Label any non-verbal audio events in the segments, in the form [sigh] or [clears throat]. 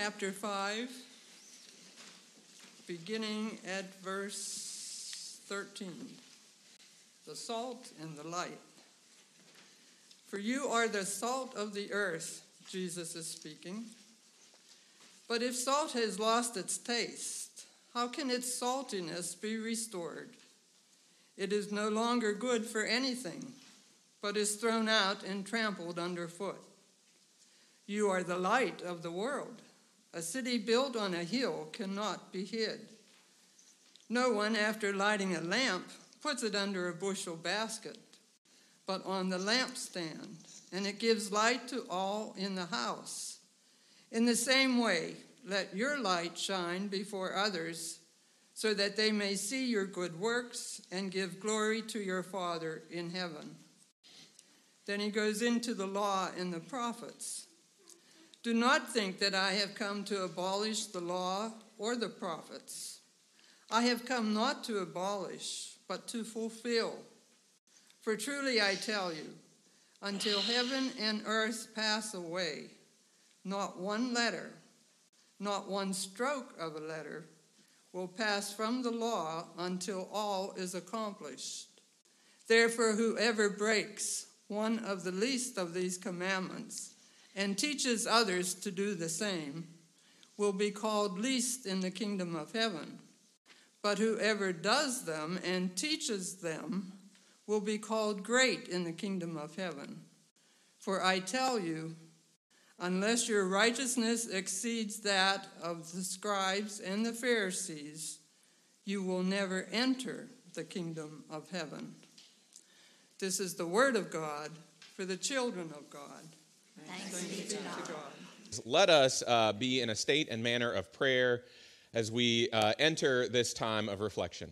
Chapter 5, beginning at verse 13. The salt and the light. For you are the salt of the earth, Jesus is speaking. But if salt has lost its taste, how can its saltiness be restored? It is no longer good for anything, but is thrown out and trampled underfoot. You are the light of the world. A city built on a hill cannot be hid. No one, after lighting a lamp, puts it under a bushel basket, but on the lampstand, and it gives light to all in the house. In the same way, let your light shine before others, so that they may see your good works and give glory to your Father in heaven. Then he goes into the law and the prophets. Do not think that I have come to abolish the law or the prophets. I have come not to abolish, but to fulfill. For truly I tell you, until heaven and earth pass away, not one letter, not one stroke of a letter will pass from the law until all is accomplished. Therefore, whoever breaks one of the least of these commandments, and teaches others to do the same will be called least in the kingdom of heaven. But whoever does them and teaches them will be called great in the kingdom of heaven. For I tell you, unless your righteousness exceeds that of the scribes and the Pharisees, you will never enter the kingdom of heaven. This is the word of God for the children of God. Thanks, be to God. Let us uh, be in a state and manner of prayer as we uh, enter this time of reflection.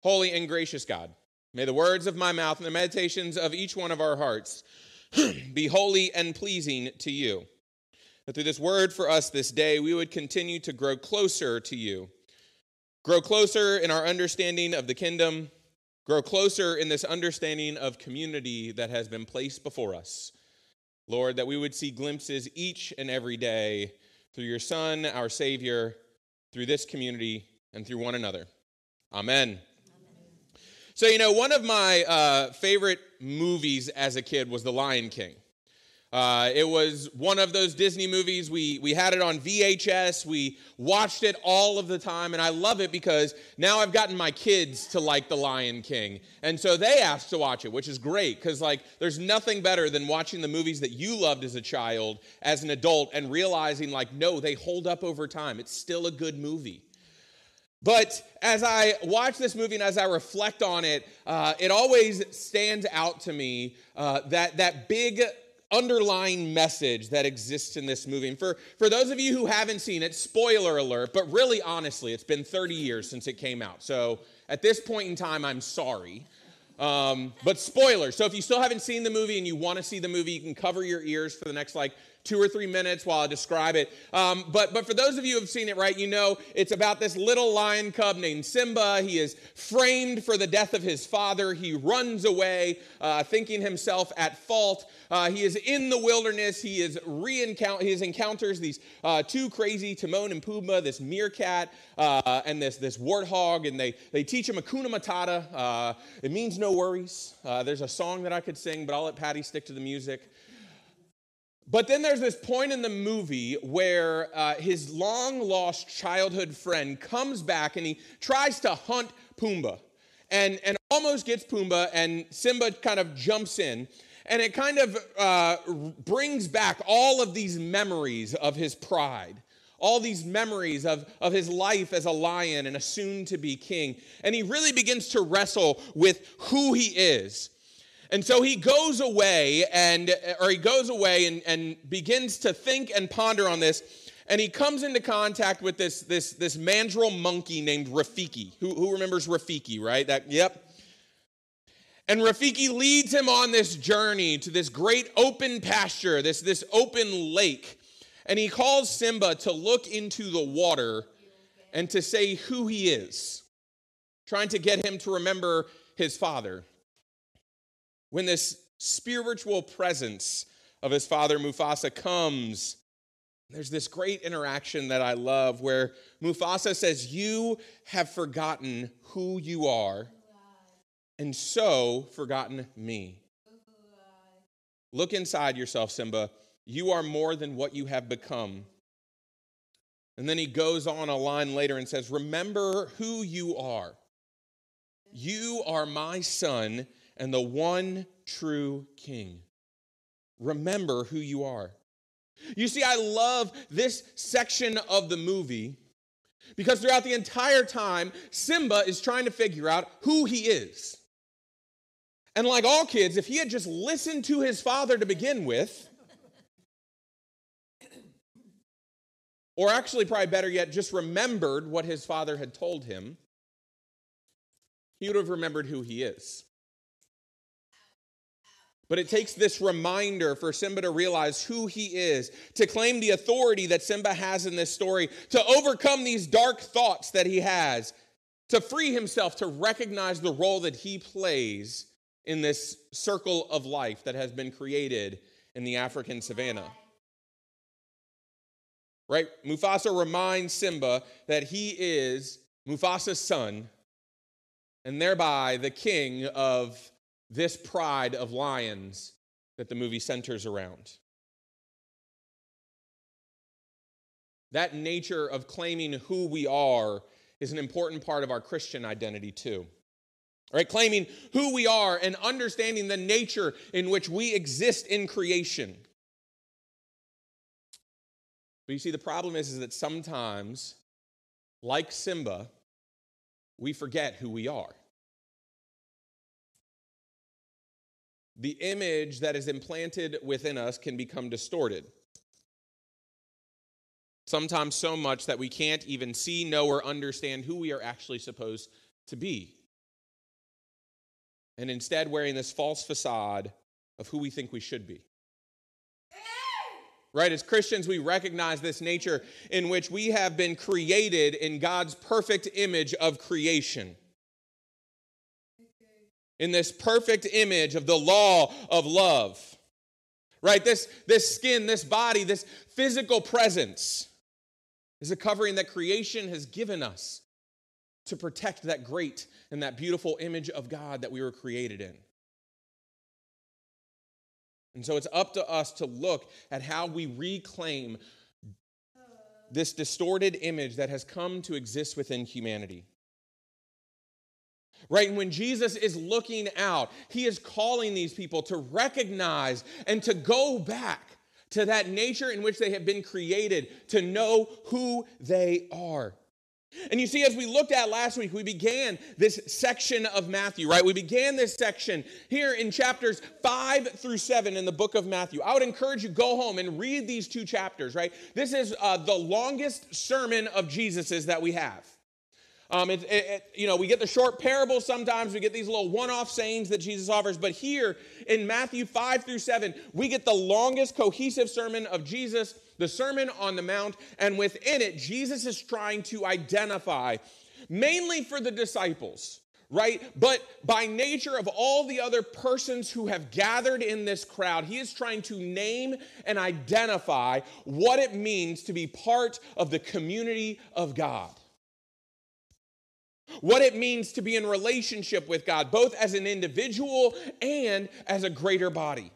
Holy and gracious God, may the words of my mouth and the meditations of each one of our hearts [clears throat] be holy and pleasing to you. That through this word for us this day, we would continue to grow closer to you, grow closer in our understanding of the kingdom, grow closer in this understanding of community that has been placed before us. Lord, that we would see glimpses each and every day through your Son, our Savior, through this community, and through one another. Amen. Amen. So, you know, one of my uh, favorite movies as a kid was The Lion King. Uh, it was one of those Disney movies. We, we had it on VHS. We watched it all of the time. And I love it because now I've gotten my kids to like The Lion King. And so they asked to watch it, which is great because, like, there's nothing better than watching the movies that you loved as a child, as an adult, and realizing, like, no, they hold up over time. It's still a good movie. But as I watch this movie and as I reflect on it, uh, it always stands out to me uh, that, that big underlying message that exists in this movie. And for, for those of you who haven't seen it, spoiler alert, but really honestly, it's been 30 years since it came out. So at this point in time, I'm sorry. Um, but spoiler. So if you still haven't seen the movie and you want to see the movie, you can cover your ears for the next like two or three minutes while I describe it. Um, but, but for those of you who have seen it, right, you know it's about this little lion cub named Simba. He is framed for the death of his father. He runs away, uh, thinking himself at fault. Uh, he is in the wilderness. He is re-encounter. He encounters these uh, two crazy Timon and Pumbaa, this meerkat uh, and this this warthog, and they they teach him Hakuna Matata. Uh, it means no worries. Uh, there's a song that I could sing, but I'll let Patty stick to the music. But then there's this point in the movie where uh, his long lost childhood friend comes back and he tries to hunt Pumbaa and, and almost gets Pumbaa, and Simba kind of jumps in. And it kind of uh, brings back all of these memories of his pride, all these memories of, of his life as a lion and a soon to be king. And he really begins to wrestle with who he is. And so he goes away and or he goes away and, and begins to think and ponder on this. And he comes into contact with this, this, this mandrill monkey named Rafiki. Who, who remembers Rafiki, right? That yep. And Rafiki leads him on this journey to this great open pasture, this, this open lake. And he calls Simba to look into the water and to say who he is, trying to get him to remember his father when this spiritual presence of his father Mufasa comes, there's this great interaction that I love where Mufasa says, You have forgotten who you are, and so forgotten me. Look inside yourself, Simba. You are more than what you have become. And then he goes on a line later and says, Remember who you are. You are my son and the one true King. Remember who you are. You see, I love this section of the movie because throughout the entire time, Simba is trying to figure out who he is. And like all kids, if he had just listened to his father to begin with, or actually, probably better yet, just remembered what his father had told him, he would have remembered who he is. But it takes this reminder for Simba to realize who he is, to claim the authority that Simba has in this story, to overcome these dark thoughts that he has, to free himself to recognize the role that he plays in this circle of life that has been created in the African savannah. Right? Mufasa reminds Simba that he is Mufasa's son and thereby the king of this pride of lions that the movie centers around. That nature of claiming who we are is an important part of our Christian identity, too. Right? Claiming who we are and understanding the nature in which we exist in creation. But you see, the problem is, is that sometimes, like Simba, we forget who we are. The image that is implanted within us can become distorted. Sometimes so much that we can't even see, know, or understand who we are actually supposed to be. And instead, wearing this false facade of who we think we should be. Right? As Christians, we recognize this nature in which we have been created in God's perfect image of creation in this perfect image of the law of love. Right? This, this skin, this body, this physical presence is a covering that creation has given us to protect that great and that beautiful image of God that we were created in. And so it's up to us to look at how we reclaim this distorted image that has come to exist within humanity right? And when Jesus is looking out, he is calling these people to recognize and to go back to that nature in which they have been created, to know who they are. And you see, as we looked at last week, we began this section of Matthew, right? We began this section here in chapters five through seven in the book of Matthew. I would encourage you go home and read these two chapters, right? This is uh, the longest sermon of Jesus's that we have. Um, it, it, you know, we get the short parables sometimes, we get these little one off sayings that Jesus offers, but here in Matthew 5 through 7, we get the longest cohesive sermon of Jesus, the Sermon on the Mount, and within it, Jesus is trying to identify, mainly for the disciples, right? But by nature of all the other persons who have gathered in this crowd, he is trying to name and identify what it means to be part of the community of God what it means to be in relationship with God, both as an individual and as a greater body.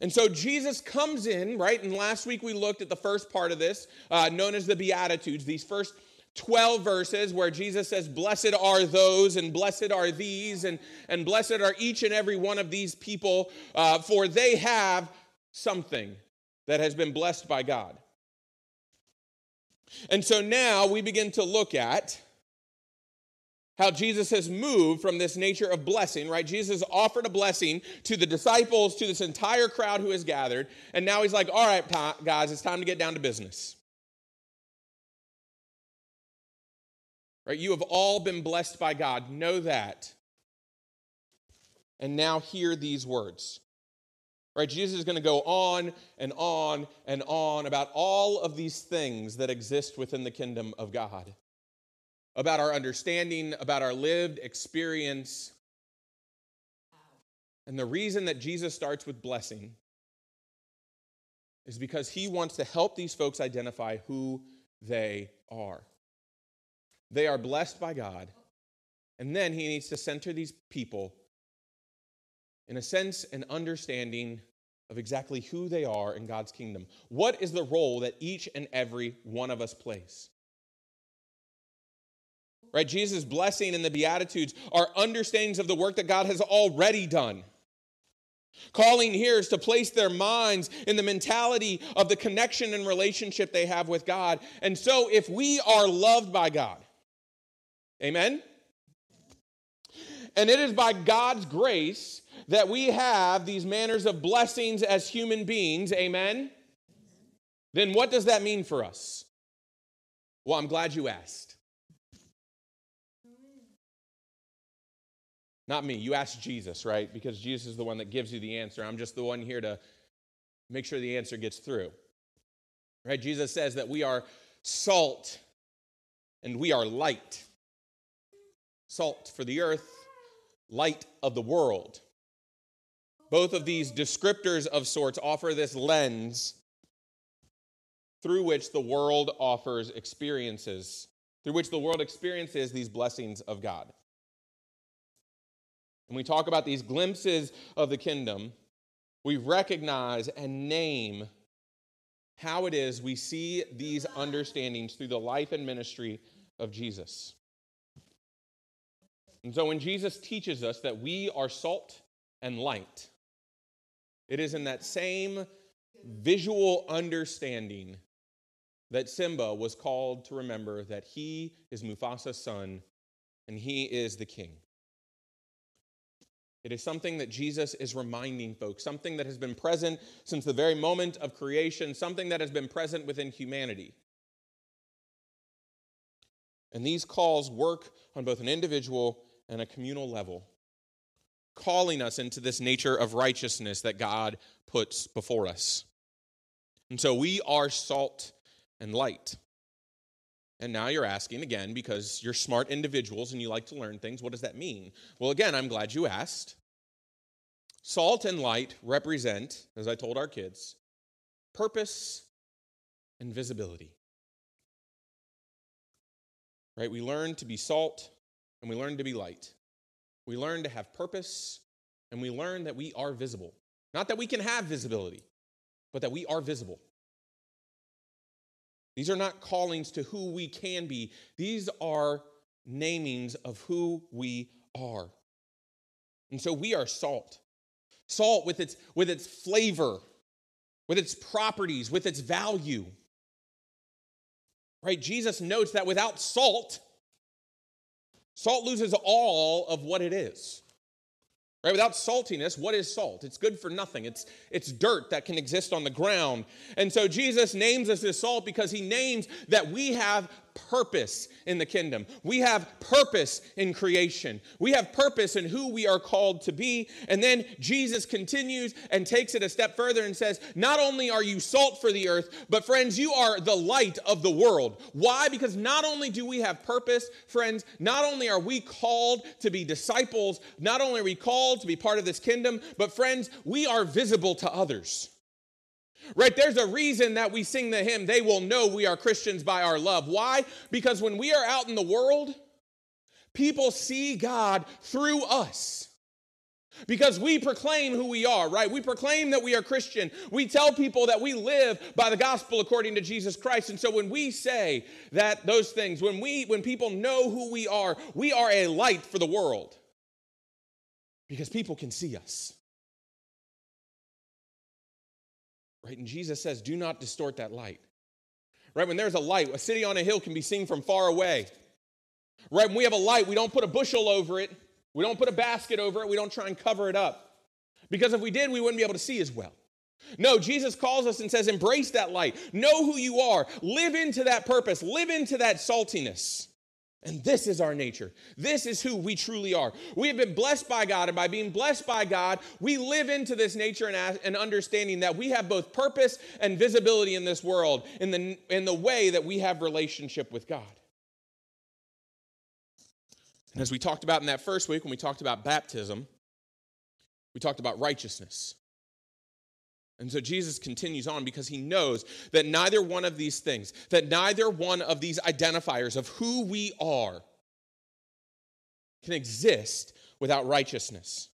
And so Jesus comes in, right? And last week we looked at the first part of this, uh, known as the Beatitudes, these first 12 verses where Jesus says, Blessed are those, and blessed are these, and, and blessed are each and every one of these people, uh, for they have something that has been blessed by God. And so now we begin to look at how Jesus has moved from this nature of blessing, right? Jesus offered a blessing to the disciples, to this entire crowd who has gathered. And now he's like, all right, guys, it's time to get down to business. Right? You have all been blessed by God. Know that. And now hear these words. Right? Jesus is going to go on and on and on about all of these things that exist within the kingdom of God about our understanding, about our lived experience. And the reason that Jesus starts with blessing is because he wants to help these folks identify who they are. They are blessed by God. And then he needs to center these people in a sense and understanding of exactly who they are in God's kingdom. What is the role that each and every one of us plays? right? Jesus' blessing and the Beatitudes are understandings of the work that God has already done. Calling here is to place their minds in the mentality of the connection and relationship they have with God. And so, if we are loved by God, amen? And it is by God's grace that we have these manners of blessings as human beings, amen? Then what does that mean for us? Well, I'm glad you asked. Not me. You asked Jesus, right? Because Jesus is the one that gives you the answer. I'm just the one here to make sure the answer gets through. Right? Jesus says that we are salt and we are light. Salt for the earth, light of the world. Both of these descriptors of sorts offer this lens through which the world offers experiences, through which the world experiences these blessings of God. When we talk about these glimpses of the kingdom, we recognize and name how it is we see these understandings through the life and ministry of Jesus. And so when Jesus teaches us that we are salt and light, it is in that same visual understanding that Simba was called to remember that he is Mufasa's son and he is the king. It is something that Jesus is reminding folks, something that has been present since the very moment of creation, something that has been present within humanity. And these calls work on both an individual and a communal level, calling us into this nature of righteousness that God puts before us. And so we are salt and light. And now you're asking again because you're smart individuals and you like to learn things. What does that mean? Well, again, I'm glad you asked. Salt and light represent, as I told our kids, purpose and visibility. Right? We learn to be salt and we learn to be light. We learn to have purpose and we learn that we are visible. Not that we can have visibility, but that we are visible. These are not callings to who we can be, these are namings of who we are. And so we are salt. Salt with its, with its flavor, with its properties, with its value. Right? Jesus notes that without salt, salt loses all of what it is. Right? Without saltiness, what is salt? It's good for nothing. It's, it's dirt that can exist on the ground. And so Jesus names us as salt because he names that we have purpose in the kingdom. We have purpose in creation. We have purpose in who we are called to be. And then Jesus continues and takes it a step further and says, Not only are you salt for the earth, but friends, you are the light of the world. Why? Because not only do we have purpose, friends, not only are we called to be disciples, not only are we called to be part of this kingdom, but friends, we are visible to others. Right? There's a reason that we sing the hymn, they will know we are Christians by our love. Why? Because when we are out in the world, people see God through us. Because we proclaim who we are, right? We proclaim that we are Christian. We tell people that we live by the gospel according to Jesus Christ. And so when we say that those things, when we when people know who we are, we are a light for the world. Because people can see us. Right? And Jesus says, "Do not distort that light." Right? When there's a light, a city on a hill can be seen from far away. Right? When we have a light, we don't put a bushel over it. We don't put a basket over it. We don't try and cover it up. Because if we did, we wouldn't be able to see as well. No, Jesus calls us and says, embrace that light. Know who you are. Live into that purpose. Live into that saltiness. And this is our nature. This is who we truly are. We have been blessed by God, and by being blessed by God, we live into this nature and, and understanding that we have both purpose and visibility in this world in the, in the way that we have relationship with God. And as we talked about in that first week, when we talked about baptism, we talked about righteousness. And so Jesus continues on because he knows that neither one of these things, that neither one of these identifiers of who we are can exist without righteousness.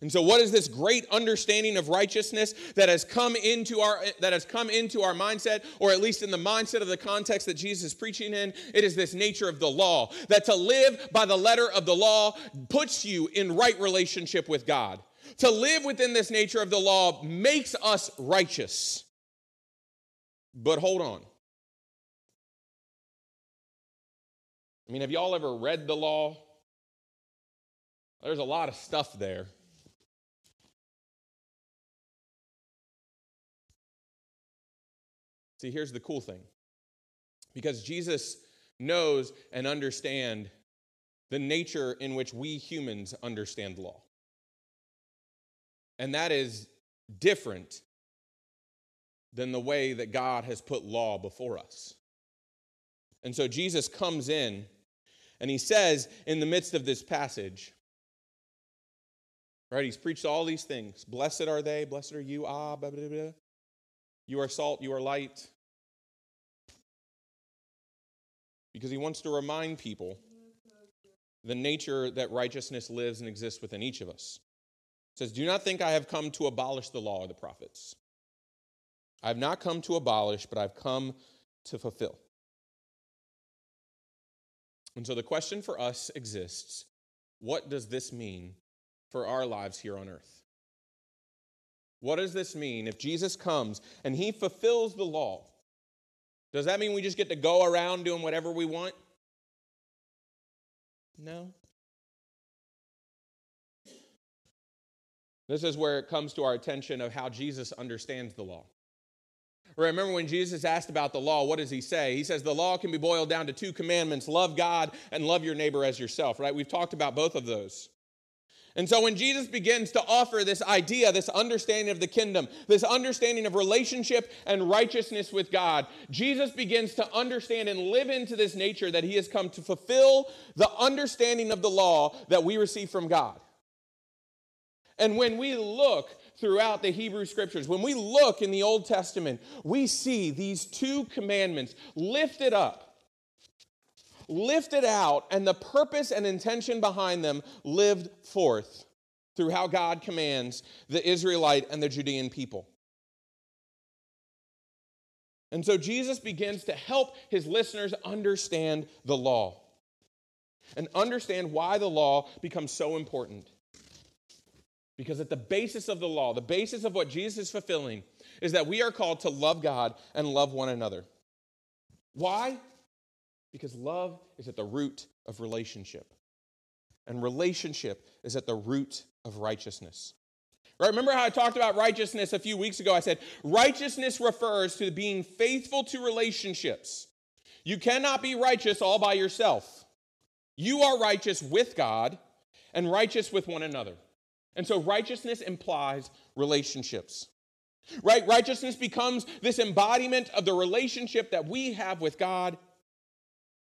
And so what is this great understanding of righteousness that has come into our that has come into our mindset or at least in the mindset of the context that Jesus is preaching in it is this nature of the law that to live by the letter of the law puts you in right relationship with God. To live within this nature of the law makes us righteous. But hold on. I mean, have y'all ever read the law? There's a lot of stuff there. See, here's the cool thing. Because Jesus knows and understand the nature in which we humans understand law. And that is different than the way that God has put law before us. And so Jesus comes in and he says in the midst of this passage, right, he's preached all these things. Blessed are they, blessed are you, ah, blah, blah, blah. You are salt, you are light. Because he wants to remind people the nature that righteousness lives and exists within each of us. Says, Do not think I have come to abolish the law or the prophets. I have not come to abolish, but I've come to fulfill. And so the question for us exists what does this mean for our lives here on earth? What does this mean if Jesus comes and he fulfills the law? Does that mean we just get to go around doing whatever we want? No. This is where it comes to our attention of how Jesus understands the law. Remember when Jesus asked about the law, what does he say? He says the law can be boiled down to two commandments love God and love your neighbor as yourself, right? We've talked about both of those. And so when Jesus begins to offer this idea, this understanding of the kingdom, this understanding of relationship and righteousness with God, Jesus begins to understand and live into this nature that he has come to fulfill the understanding of the law that we receive from God. And when we look throughout the Hebrew scriptures, when we look in the Old Testament, we see these two commandments lifted up lifted out and the purpose and intention behind them lived forth through how God commands the Israelite and the Judean people. And so Jesus begins to help his listeners understand the law and understand why the law becomes so important. Because at the basis of the law, the basis of what Jesus is fulfilling, is that we are called to love God and love one another. Why? Because love is at the root of relationship. And relationship is at the root of righteousness. Right? Remember how I talked about righteousness a few weeks ago? I said righteousness refers to being faithful to relationships. You cannot be righteous all by yourself. You are righteous with God and righteous with one another. And so righteousness implies relationships. Right? Righteousness becomes this embodiment of the relationship that we have with God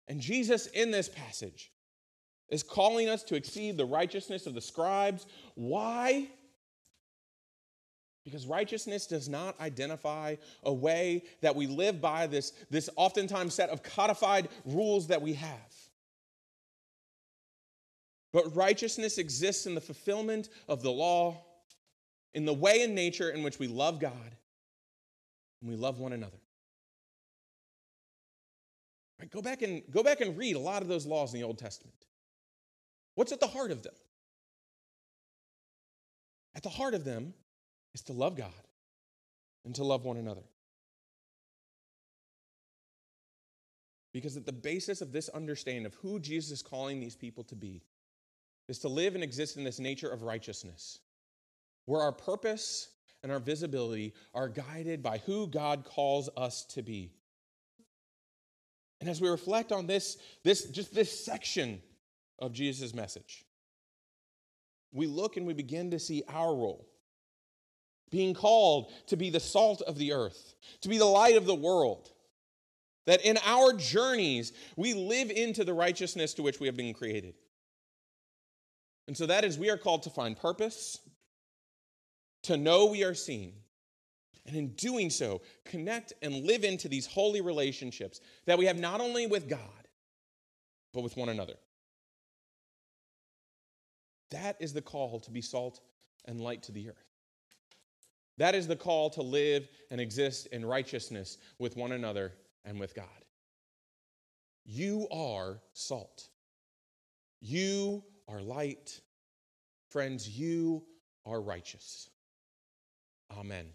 and Jesus, in this passage, is calling us to exceed the righteousness of the scribes. Why? Because righteousness does not identify a way that we live by this, this oftentimes set of codified rules that we have. But righteousness exists in the fulfillment of the law, in the way and nature in which we love God and we love one another. Right, go back and go back and read a lot of those laws in the Old Testament. What's at the heart of them? At the heart of them is to love God and to love one another. Because at the basis of this understanding of who Jesus is calling these people to be is to live and exist in this nature of righteousness, where our purpose and our visibility are guided by who God calls us to be. And as we reflect on this, this just this section of Jesus' message, we look and we begin to see our role. Being called to be the salt of the earth, to be the light of the world. That in our journeys, we live into the righteousness to which we have been created. And so that is, we are called to find purpose, to know we are seen, and in doing so, connect and live into these holy relationships that we have not only with God, but with one another. That is the call to be salt and light to the earth. That is the call to live and exist in righteousness with one another and with God. You are salt. You are light. Friends, you are righteous. Amen.